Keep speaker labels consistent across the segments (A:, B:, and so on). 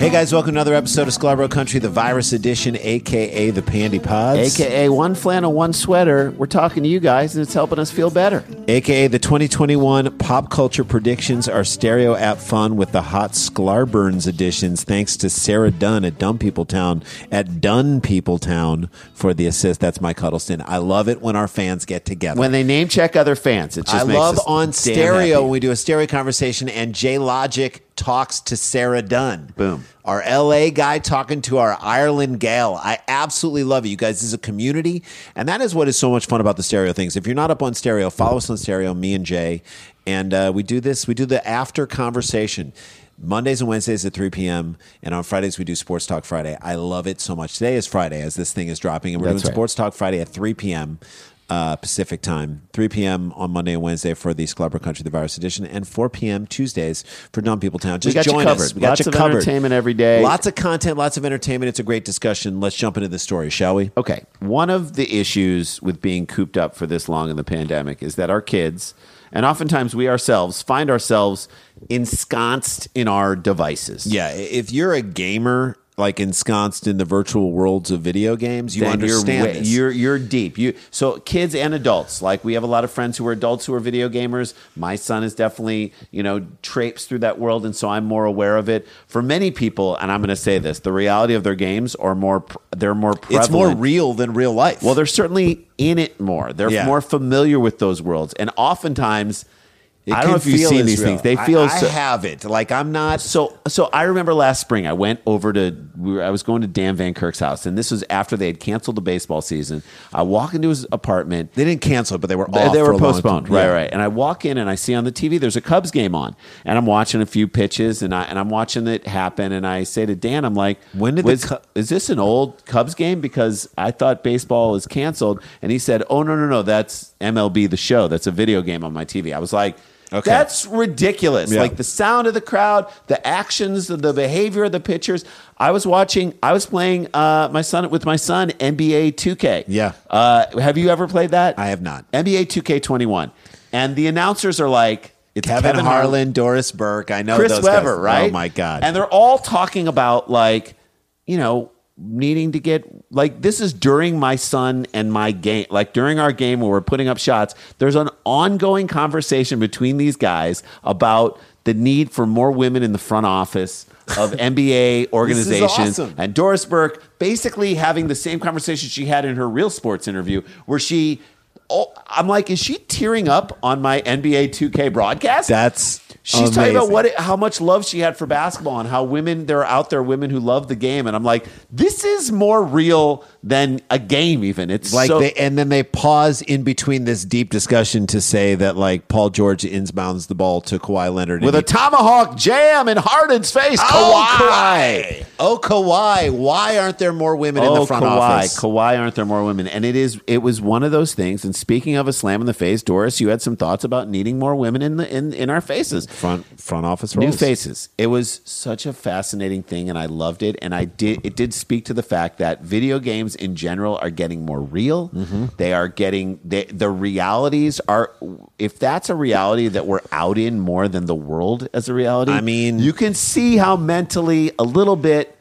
A: Hey guys, welcome to another episode of Sklarbro Country, the virus edition, aka the Pandy Pods,
B: AKA one flannel, one sweater. We're talking to you guys and it's helping us feel better.
A: aka the 2021 pop culture predictions, are stereo app fun with the hot Sklarburns editions. Thanks to Sarah Dunn at Dumb People Town at Dunn People Town for the assist. That's Mike Huddleston. I love it when our fans get together.
B: When they name check other fans, it just
A: I
B: makes
A: love
B: us
A: on
B: damn
A: stereo
B: happy.
A: when we do a stereo conversation and Jay Logic talks to Sarah Dunn.
B: Boom.
A: Our LA guy talking to our Ireland gal. I absolutely love it. You guys, this is a community. And that is what is so much fun about the stereo things. If you're not up on stereo, follow us on stereo, me and Jay. And uh, we do this, we do the after conversation. Mondays and Wednesdays at 3 p.m. And on Fridays, we do Sports Talk Friday. I love it so much. Today is Friday as this thing is dropping. And we're
B: That's
A: doing
B: right.
A: Sports Talk Friday at 3 p.m. Uh, Pacific time, 3 p.m. on Monday and Wednesday for the Sklarbro Country, the Virus Edition, and 4 p.m. Tuesdays for Dumb People Town. Just
B: got
A: join us. We got
B: Lots
A: you
B: of
A: covered.
B: entertainment every day.
A: Lots of content, lots of entertainment. It's a great discussion. Let's jump into the story, shall we?
B: Okay. One of the issues with being cooped up for this long in the pandemic is that our kids, and oftentimes we ourselves, find ourselves ensconced in our devices.
A: Yeah, if you're a gamer, like ensconced in the virtual worlds of video games, you
B: then
A: understand
B: you're,
A: this.
B: you're you're deep. You so kids and adults. Like we have a lot of friends who are adults who are video gamers. My son is definitely you know traipsed through that world, and so I'm more aware of it. For many people, and I'm going to say this: the reality of their games are more they're more prevalent.
A: it's more real than real life.
B: Well, they're certainly in it more. They're
A: Yeah.
B: more familiar with those worlds, and oftentimes.
A: It
B: I don't know
A: can
B: if you've
A: feel
B: seen these
A: real.
B: things. They feel
A: I,
B: so,
A: have it. Like I'm not.
B: so so I remember last spring I went over to we were, I was going to Dan Van Kirk's house and this was after they had canceled the baseball season. I walk into his apartment.
A: They didn't cancel it, but they were
B: They, they were postponed, right?
A: Yeah.
B: Right. And I walk in and I see on the TV there's a Cubs game on, and I'm watching a few pitches and I and I'm watching it happen. And I say to Dan, I'm like,
A: When did
B: was,
A: Cu-
B: is this an old Cubs game? Because I thought baseball is canceled. And he said, Oh no no no, that's MLB the show. That's a video game on my TV. I was like.
A: Okay.
B: That's ridiculous.
A: Yeah.
B: Like the sound of the crowd, the actions, the, the behavior of the pitchers. I was watching. I was playing uh, my son with my son NBA 2K.
A: Yeah.
B: Uh, have you ever played that?
A: I have not.
B: NBA 2K21, and the announcers are like. It's
A: Kevin, Harlan, Doris Burke. I know
B: Chris
A: those
B: Webber,
A: guys.
B: right?
A: Oh my god!
B: And they're all talking about like, you know, needing to get like this is during my son and my game, like during our game where we're putting up shots. There's an ongoing conversation between these guys about the need for more women in the front office of NBA organizations.
A: awesome.
B: And Doris Burke basically having the same conversation she had in her Real Sports interview, where she. Oh, I'm like, is she tearing up on my NBA 2K broadcast?
A: That's
B: She's talking about what it, how much love she had for basketball and how women there are out there women who love the game and I'm like this is more real than a game even it's
A: like
B: so,
A: they and then they pause in between this deep discussion to say that like Paul George inbounds the ball to Kawhi Leonard
B: with a tomahawk jam in Harden's face
A: Oh,
B: Kawhi
A: Kawhi. Oh, Kawhi. Why aren't there more women in
B: Oh,
A: the front
B: Kawhi.
A: office?
B: Kawhi, aren't there more women? And it is. It was one of those things. And speaking of a slam in the face, Doris, you had some thoughts about needing more women in the in, in our faces.
A: Front front office roles.
B: New faces. It was such a fascinating thing, and I loved it. And I did. It did speak to the fact that video games in general are getting more real.
A: Mm-hmm.
B: They are getting they, the realities are. If that's a reality that we're out in more than the world as a reality,
A: I mean-
B: you can see how mentally a little bit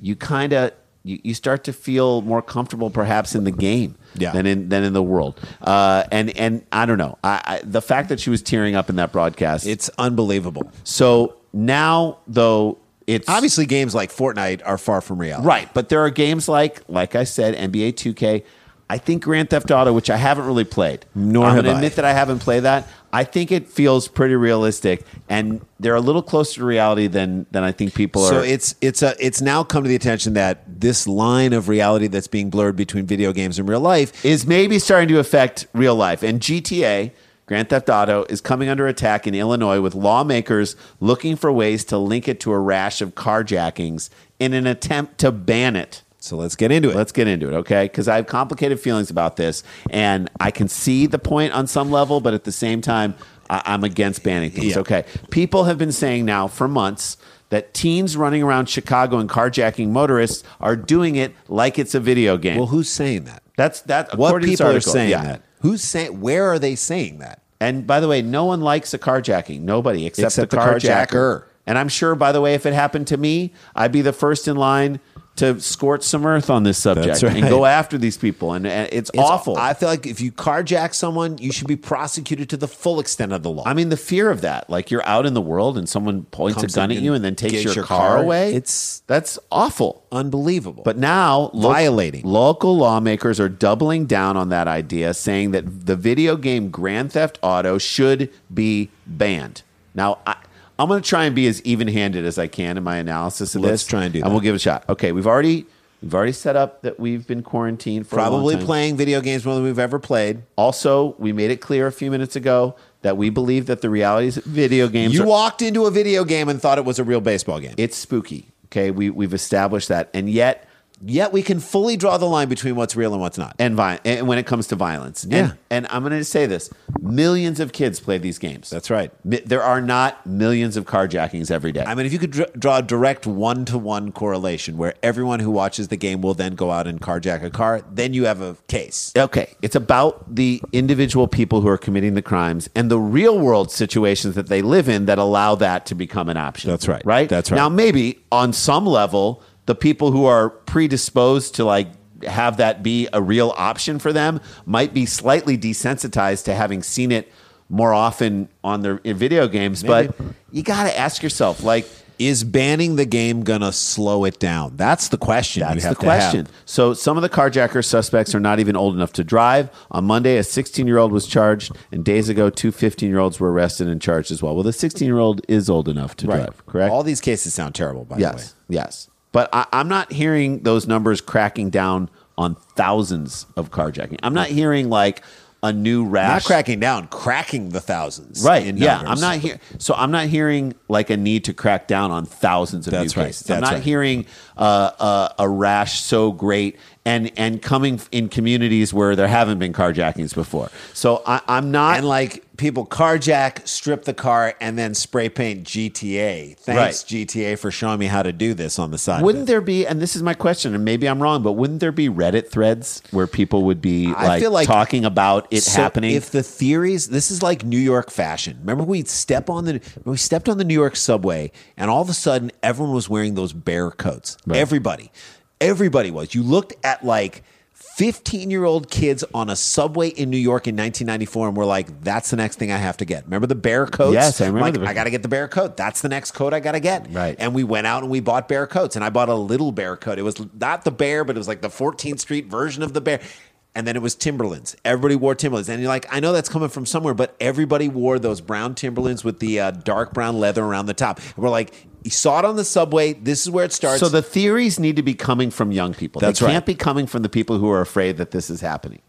B: you kind of you, you start to feel more comfortable perhaps in the game
A: Yeah.
B: than in than in the world. Uh, and and I don't know. I, I, the fact that she was tearing up in that broadcast.
A: It's unbelievable.
B: so now though it's
A: Obviously, games like Fortnite are far from reality.
B: right, but there are games like like I said, NBA 2K. I think Grand Theft Auto, which I haven't really played,
A: Nor
B: I'm
A: have
B: gonna
A: I.
B: admit that I haven't played that. I think it feels pretty realistic, and they're a little closer to reality than than I think people
A: So
B: are.
A: So it's it's a it's now come to the attention that this line of reality that's being blurred between video games and real life
B: is maybe starting to affect real life. And GTA, Grand Theft Auto, is coming under attack in Illinois with lawmakers looking for ways to link it to a rash of carjackings in an attempt to ban it.
A: So let's get into it.
B: Let's get into it, okay? Because I have complicated feelings about this, and I can see the point on some level, but at the same time, I- I'm against banning things.
A: Yeah.
B: Okay, people have been saying now for months that teens running around Chicago and carjacking motorists are doing it like it's a video game.
A: well, who's saying that?
B: That's that.
A: What people are saying
B: Yeah.
A: that? Who's saying? Where are they saying that?
B: And by the way, no one likes a carjacking. Nobody except,
A: Except
B: the,
A: the
B: carjacker.
A: carjacker.
B: And I'm sure, by the way, if it happened to me, I'd be the first in line to scorch some earth on this subject
A: That's
B: and go after these people. And, and it's,
A: It's
B: awful.
A: I feel like if you carjack someone, you should be prosecuted to the full extent of the law.
B: I mean, the fear of that, like you're out in the world and someone points
A: Comes
B: a gun at you
A: and
B: then takes your,
A: your
B: car,
A: car.
B: away.
A: It's-
B: that's awful.
A: unbelievable.
B: But now, lo-
A: Violating.
B: local lawmakers are doubling down on that idea, saying that the video game Grand Theft Auto should be banned. Now, I, I'm going to try and be as even-handed as I can in my analysis of
A: Let's
B: this.
A: try and do that.
B: And we'll give it a shot. Okay, we've already we've already set up that we've been quarantined for
A: probably playing video games more than we've ever played.
B: Also, we made it clear a few minutes ago that we believe that the realities of video games
A: You
B: are,
A: walked into a video game and thought it was a real baseball game.
B: it's spooky. Okay, we we've established that, and yet
A: Yet we can fully draw the line between what's real and what's not.
B: and, vi- and when it comes to violence.
A: Yeah.
B: And, and I'm going to say this: millions of kids play these games.
A: That's right.
B: Mi- There are not millions of carjackings every day.
A: I mean, if you could dr- draw a direct one to one correlation where everyone who watches the game will then go out and carjack a car, then you have a case.
B: okay, it's about the individual people who are committing the crimes and the real world situations that they live in that allow that to become an option.
A: That's right.
B: Right.
A: That's right.
B: Now, maybe on some level, the people who are predisposed to like have that be a real option for them might be slightly desensitized to having seen it more often on their in video games. But you got to ask yourself, like,
A: Is banning the game going to slow it down? That's the question.
B: That's
A: you
B: the question.
A: have.
B: So some of the carjacker suspects are not even old enough to drive. On Monday, a 16 year old was charged, and days ago, two 15 year olds were arrested and charged as well. Well, the 16 year old is old enough to drive, correct?
A: All these cases sound terrible, by the way.
B: yes, yes. But I, I'm not hearing those numbers cracking down on thousands of carjacking. I'm not hearing like a new rash.
A: Not cracking down, cracking the thousands.
B: Right. Yeah. I'm not here. So I'm not hearing like a need to crack down on thousands of
A: That's
B: new
A: right.
B: cases. I'm
A: That's
B: not
A: right.
B: hearing uh, uh, a rash so great. And and coming in communities where there haven't been carjackings before. So I, I'm not
A: and like people carjack, strip the car, and then spray paint GTA. Thanks
B: Right.
A: GTA for showing me how to do this on the side.
B: Wouldn't there be, and this is my question, and maybe I'm wrong, but wouldn't there be Reddit threads where people would be like,
A: like-
B: talking about it
A: So
B: happening?
A: If the theories, this is like New York fashion. Remember we step on the we stepped on the New York subway, and all of a sudden everyone was wearing those bear coats. Everybody, everybody was. You looked at like. 15 year old kids on a subway in New York in 1994, and we're like, that's the next thing I have to get. Remember the bear coats?
B: Yes, I remember
A: Like,
B: bear-
A: I got to get the bear coat. That's the next coat I got to get.
B: Right.
A: And we went out and we bought bear coats, and I bought a little bear coat. It was not the bear, but it was like the 14th Street version of the bear. And then it was Timberlands. Everybody wore Timberlands, and you're like, I know that's coming from somewhere, but everybody wore those brown Timberlands with the uh, dark brown leather around the top. And we're like, you saw it on the subway. This is where it starts.
B: so the theories need to be coming from young people.
A: That's
B: they
A: right.
B: can't be coming from the people who are afraid that this is happening.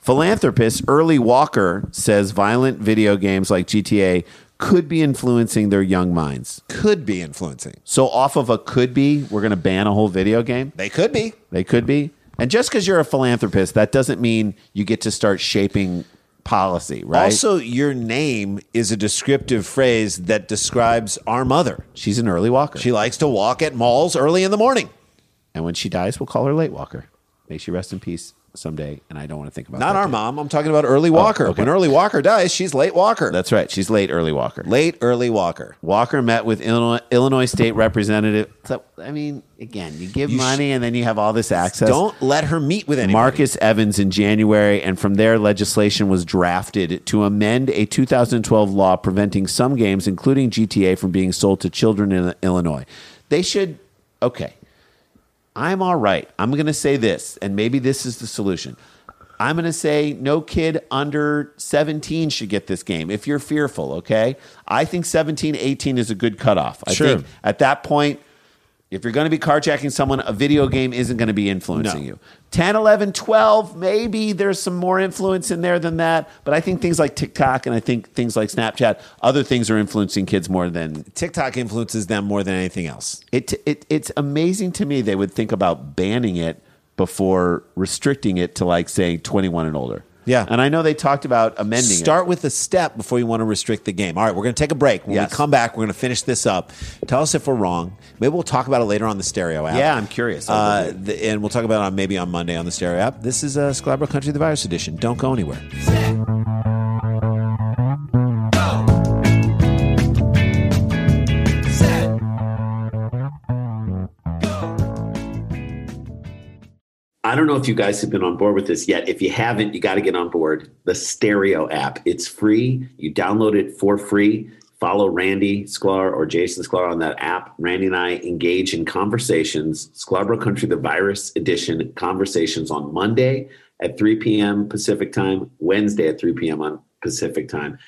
B: Philanthropist Early Walker says violent video games like GTA could be influencing their young minds.
A: could be influencing.
B: So off of a could be, we're going to ban a whole video game.
A: They could be.
B: They could be. And just because you're a philanthropist, that doesn't mean you get to start shaping policy, right?
A: Also, your name is a descriptive phrase that describes our mother.
B: she's an early walker.
A: She likes to walk at malls early in the morning.
B: and when she dies, we'll call her late walker. May she rest in peace someday. And I don't want to think about that.
A: Not
B: that
A: our
B: too.
A: mom. I'm talking about early oh, walker.
B: okay.
A: When early walker dies, she's late walker.
B: That's right. She's late early walker.
A: late early walker.
B: Walker met with Illinois, Illinois State Representative. So, I mean, again, you give
A: You sh-
B: money and then you have all this access.
A: Don't let her meet with anybody.
B: Marcus Evans in January, and from there, legislation was drafted to amend a 2012 law preventing some games, including GTA, from being sold to children in Illinois. They should, okay. I'm all right. I'm going to say this, and maybe this is the solution. I'm going to say no kid under 17 should get this game if you're fearful, okay? I think 17, 18 is a good cutoff. I
A: Sure.
B: think at that point, if you're going to be carjacking someone, a video game isn't going to be influencing
A: No.
B: you. 10, 11, 12, maybe there's some more influence in there than that. But I think things like TikTok and I think things like Snapchat, other things are influencing kids more than
A: TikTok influences them more than anything else.
B: it, it. It's amazing to me they would think about banning it before restricting it to like say 21 and older.
A: Yeah.
B: And I know they talked about amending it.
A: Start with a step before you want to restrict the game. All right, we're going to take a break. When
B: Yes.
A: we come back, we're going to finish this up. Tell us if we're wrong. Maybe we'll talk about it later on the stereo app.
B: Yeah, I'm curious.
A: Uh, the, and we'll talk about it on, maybe on Monday on the stereo app. This is uh, Sklarbro Country the Virus Edition. Don't go anywhere.
C: Don't know if you guys have been on board with this yet. If you haven't, you got to get on board. The Stereo app. It's free. You download it for free. Follow Randy Sklar or Jason Sklar on that app. Randy and I engage in conversations. Sklarbro Country, the Virus Edition conversations on Monday at 3 p.m. Pacific time, Wednesday at 3 p.m. on Pacific time.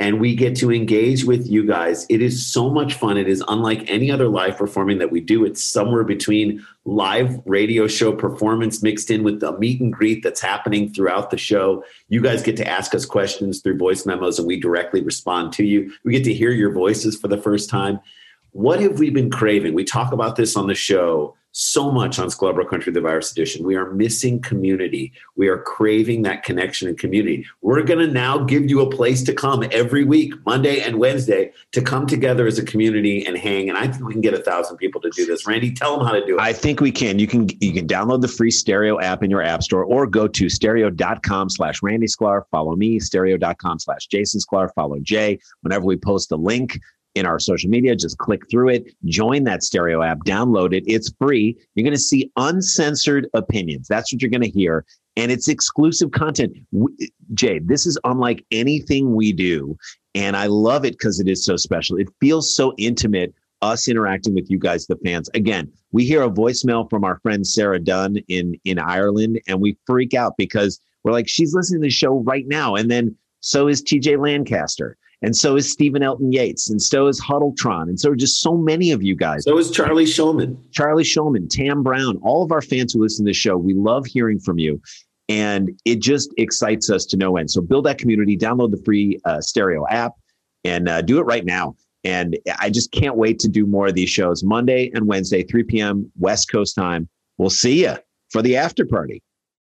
C: And we get to engage with you guys. It is so much fun. It is unlike any other live performing that we do. It's somewhere between live radio show performance mixed in with the meet and greet that's happening throughout the show. You guys get to ask us questions through voice memos and we directly respond to you. We get to hear your voices for the first time. What have we been craving? We talk about this on the show so much on Sklarbro Country, the Virus Edition. We are missing community. We are craving that connection and community. We're going to now give you a place to come every week, Monday and Wednesday, to come together as a community and hang. And I think we can get a thousand people to do this. Randy, tell them how to do it.
D: I think we can. You can you can download the free stereo app in your app store or go to stereo.com slash Randy Sklar. Follow me, stereo.com slash Jason Sklar. Follow Jay. Whenever we post a link in our social media, just click through it, join that stereo app, download it. It's free. You're going to see uncensored opinions. That's what you're going to hear. And it's exclusive content. W- Jay, this is unlike anything we do. And I love it because it is so special. It feels so intimate us interacting with you guys, the fans. Again, we hear a voicemail from our friend Sarah Dunn in in Ireland, and we freak out because we're like, she's listening to the show right now, and then so is TJ Lancaster, and so is Stephen Elton Yates, and so is Huddletron, and so are just so many of you guys.
C: so is Charlie Shulman.
D: Charlie Shulman, Tam Brown, all of our fans who listen to the show, we love hearing from you. And it just excites us to no end. So build that community, download the free uh, stereo app, and uh, do it right now. And I just can't wait to do more of these shows Monday and Wednesday, 3 p.m. West Coast time. We'll see you.
E: for the after party.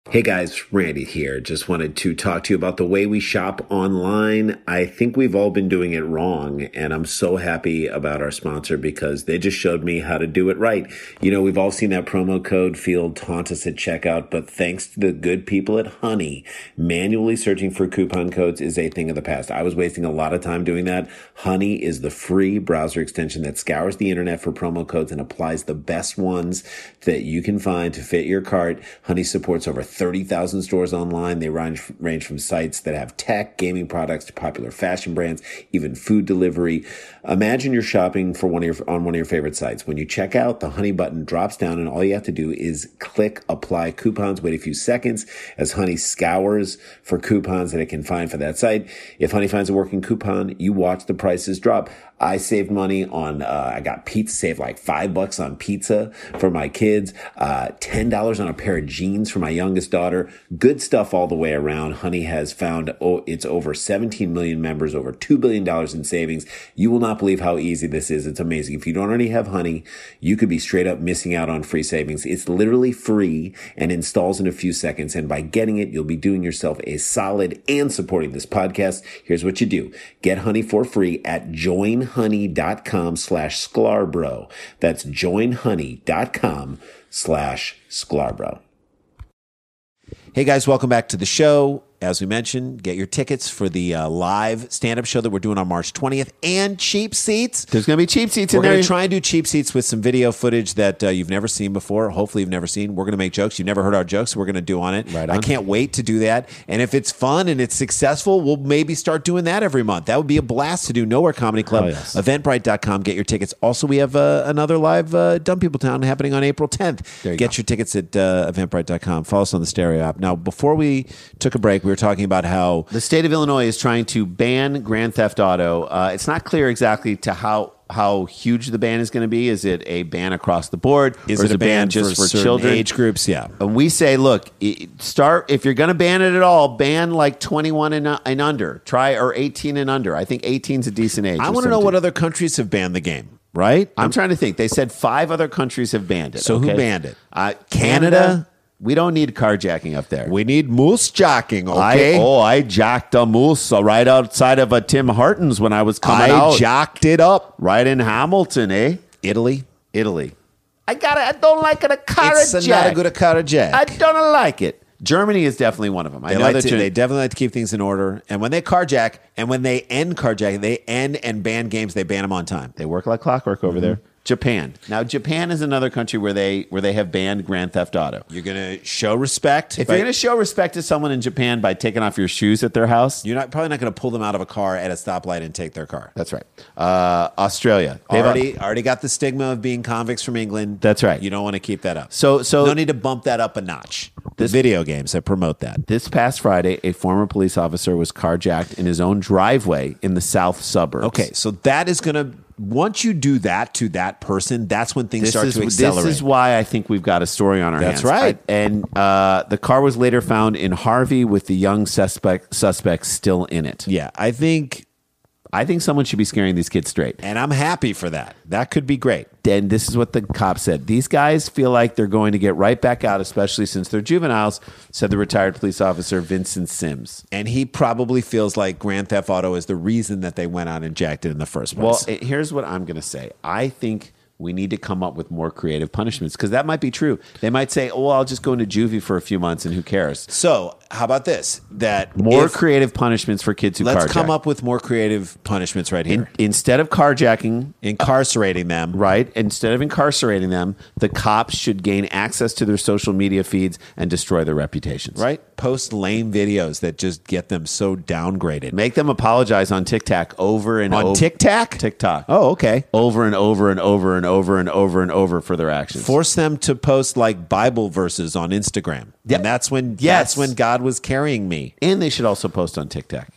A: Hey guys, Randy here. Just wanted to talk to you about the way we shop online. I think we've all been doing it wrong, and I'm so happy about our sponsor because they just showed me how to do it right. You know, we've all seen that promo code field taunt us at checkout, but thanks to the good people at Honey, manually searching for coupon codes is a thing of the past. I was wasting a lot of time doing that. Honey is the free browser extension that scours the internet for promo codes and applies the best ones that you can find to fit your cart. Honey supports over 30,000 stores online. They range, range from sites that have tech, gaming products to popular fashion brands, even food delivery. Imagine you're shopping for one of your, on one of your favorite sites. When you check out, the Honey button drops down and all you have to do is click apply coupons. Wait a few seconds as Honey scours for coupons that it can find for that site. If Honey finds a working coupon, you watch the prices drop. I saved money on, uh, I got pizza, saved like five bucks on pizza for my kids, uh, $10 on a pair of jeans for my youngest daughter. Good stuff all the way around. Honey has found, oh, it's over 17 million members, over $2 billion in savings. You will not believe how easy this is. It's amazing. If you don't already have Honey, you could be straight up missing out on free savings. It's literally free and installs in a few seconds. And by getting it, you'll be doing yourself a solid and supporting this podcast. Here's what you do. Get Honey for free at joinhoney.com slash sklarbro. That's joinhoney.com slash sklarbro. Hey guys, welcome back to the show. As we mentioned, get your tickets for the uh, live stand-up show that we're doing on March 20th and cheap seats.
B: There's going to be cheap seats
A: We're
B: in
A: going
B: there.
A: to try and do cheap seats with some video footage that uh, you've never seen before. Hopefully, you've never seen. We're going to make jokes you've never heard our jokes. We're going to do on it.
B: Right
A: I can't wait to do that. And if it's fun and it's successful, we'll maybe start doing that every month. That would be a blast to do. Nowhere Comedy Club.
B: Oh, yes.
A: Eventbrite.com. Get your tickets. Also, we have uh, another live uh, Dumb People Town happening on April 10th.
B: There you
A: Get
B: go.
A: your tickets at uh, Eventbrite.com. Follow us on the Stereo app. Now, before we took a break, we were talking about how
B: the state of Illinois is trying to ban Grand Theft Auto. Uh, it's not clear exactly to how how huge the ban is going to be. Is it a ban across the board?
A: is it a ban
B: just
A: for,
B: for,
A: certain
B: children?
A: age groups? Yeah.
B: And we say, look, start if you're going to ban it at all, ban like 21 and, uh, and under. Try or 18 and under. I think 18 is a decent age.
A: I want to know what other countries have banned the game, right?
B: I'm trying to think. They said five other countries have banned it.
A: So who banned it?
B: Uh,
A: Canada?
B: Canada. We don't need carjacking up there.
A: We need moose jacking, okay?
B: I, oh, I jacked a moose uh, right outside of a Tim Hortons when I was coming
A: I
B: out.
A: jacked it up.
B: right in Hamilton, eh?
A: Italy.
B: Italy. I got it. I don't like it. A
A: It's
B: carjack.
A: not a good a carjack.
B: I don't like it. Germany is definitely one of them. I
A: They,
B: know
A: like
B: that
A: to, they definitely like to keep things in order. And when they carjack and when they end carjacking, they end and ban games, they ban them on time.
B: they work like clockwork over
A: Mm-hmm.
B: there. Japan. Now, Japan is another country where they where they have banned Grand Theft Auto.
A: You're going to show respect.
B: If
A: by-
B: you're going to show respect to someone in Japan by taking off your shoes at their house,
A: you're not probably not going to pull them out of a car at a stoplight and take their car.
B: that's right. Uh, Australia. They've
A: already already got the stigma of being convicts from England.
B: That's right.
A: You don't want to keep that up.
B: So- so-
A: no need to bump that up a notch. The video games that promote that.
B: This past Friday, a former police officer was carjacked in his own driveway in the south suburbs.
A: Okay, so that is going to once you do that to that person, that's when things
B: This
A: start
B: is,
A: to accelerate.
B: this is why I think we've got a story on our
A: That's
B: hands.
A: right.
B: I- and uh, the car was later found in Harvey with the young suspect suspect still in it.
A: yeah, I think,
B: I think someone should be scaring these kids straight.
A: and I'm happy for that. That could be great.
B: And this is what the cop said. These guys feel like they're going to get right back out, especially since they're juveniles, said the retired police officer Vincent Sims.
A: And he probably feels like Grand Theft Auto is the reason that they went out and jacked it in the first
B: Well,
A: place.
B: eh, here's what I'm going to say. I think we need to come up with more creative punishments because that might be true. They might say, "Oh, I'll just go into juvie for a few months and who cares."
A: so, how about this? That
B: More
A: if-
B: creative punishments for kids who
A: Let's
B: carjack.
A: come up with more creative punishments right here.
B: In, instead of carjacking,
A: Incarcerating them.
B: Uh, right? Instead of incarcerating them, the cops should gain access to their social media feeds and destroy their reputations.
A: Right? Post lame videos that just get them so downgraded.
B: Make them apologize on TikTok over and
A: On
B: over.
A: TikTok?
B: TikTok.
A: Oh, okay.
B: Over and over and over and over and over and over for their actions.
A: Force them to post like Bible verses on Instagram.
B: Yeah.
A: And that's when
B: Yes.
A: that's when God was carrying me.
B: and they should also post on TikTok.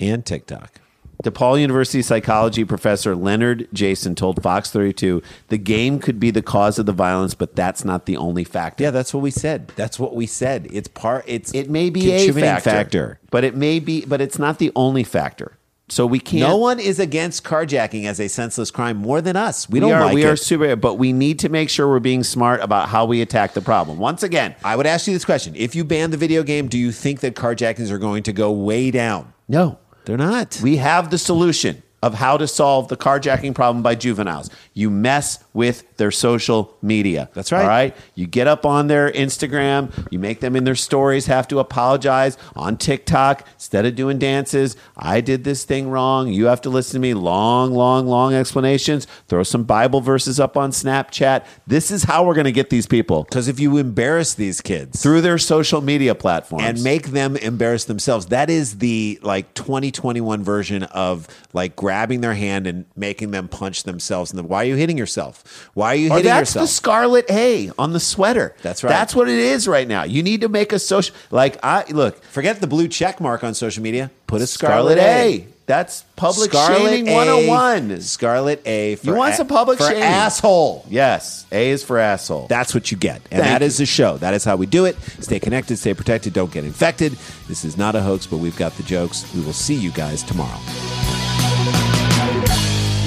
A: And TikTok.
B: DePaul University psychology professor Leonard Jason told Fox 32 the game could be the cause of the violence, but that's not the only factor.
A: Yeah, that's what we said. That's what we said. It's part it's
B: It may be a
A: contributing
B: factor, but it may be, but it's not the only factor. So we can't.
A: No one is against carjacking as a senseless crime more than us. We,
B: We,
A: don't
B: are
A: like
B: we
A: it.
B: are super, but we need to make sure we're being smart about how we attack the problem. Once again,
A: I would ask you this question: If you ban the video game, do you think that carjackings are going to go way down?
B: no,
A: They're not.
B: we have the solution of how to solve the carjacking problem by juveniles. You mess with their social media.
A: That's right.
B: All right. You get up on their Instagram, you make them in their stories have to apologize on TikTok instead of doing dances. I did this thing wrong. You have to listen to me. Long, long, long explanations. Throw some Bible verses up on Snapchat. This is how we're going to get these people
A: Because if you embarrass these kids
B: through their social media platforms
A: and make them embarrass themselves, that is the like 2021 version of like grabbing their hand and making them punch themselves. in the why are you hitting yourself? Why are you hitting
B: that's
A: yourself?
B: That's the scarlet A on the sweater.
A: That's right.
B: That's what it is right now. You need to make a social like I look
A: Forget the blue check mark on social media. Put a
B: scarlet, A. That's public shaming
A: A,
B: 101.
A: Scarlet A. For
B: You want some public
A: for
B: shaming.
A: asshole.
B: Yes, A is for asshole.
A: That's what you get. And
B: Thank
A: that
B: you.
A: is the show. That is how we do it. Stay connected, stay protected, don't get infected. This is not a hoax, but we've got the jokes. We will see you guys tomorrow.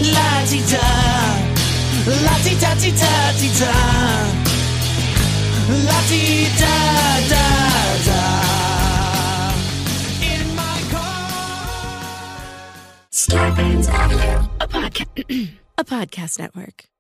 F: La ti da, la ti da ti da ti da, la ti da da da. In my car.
G: Scarpins Avenue.
H: a podcast network.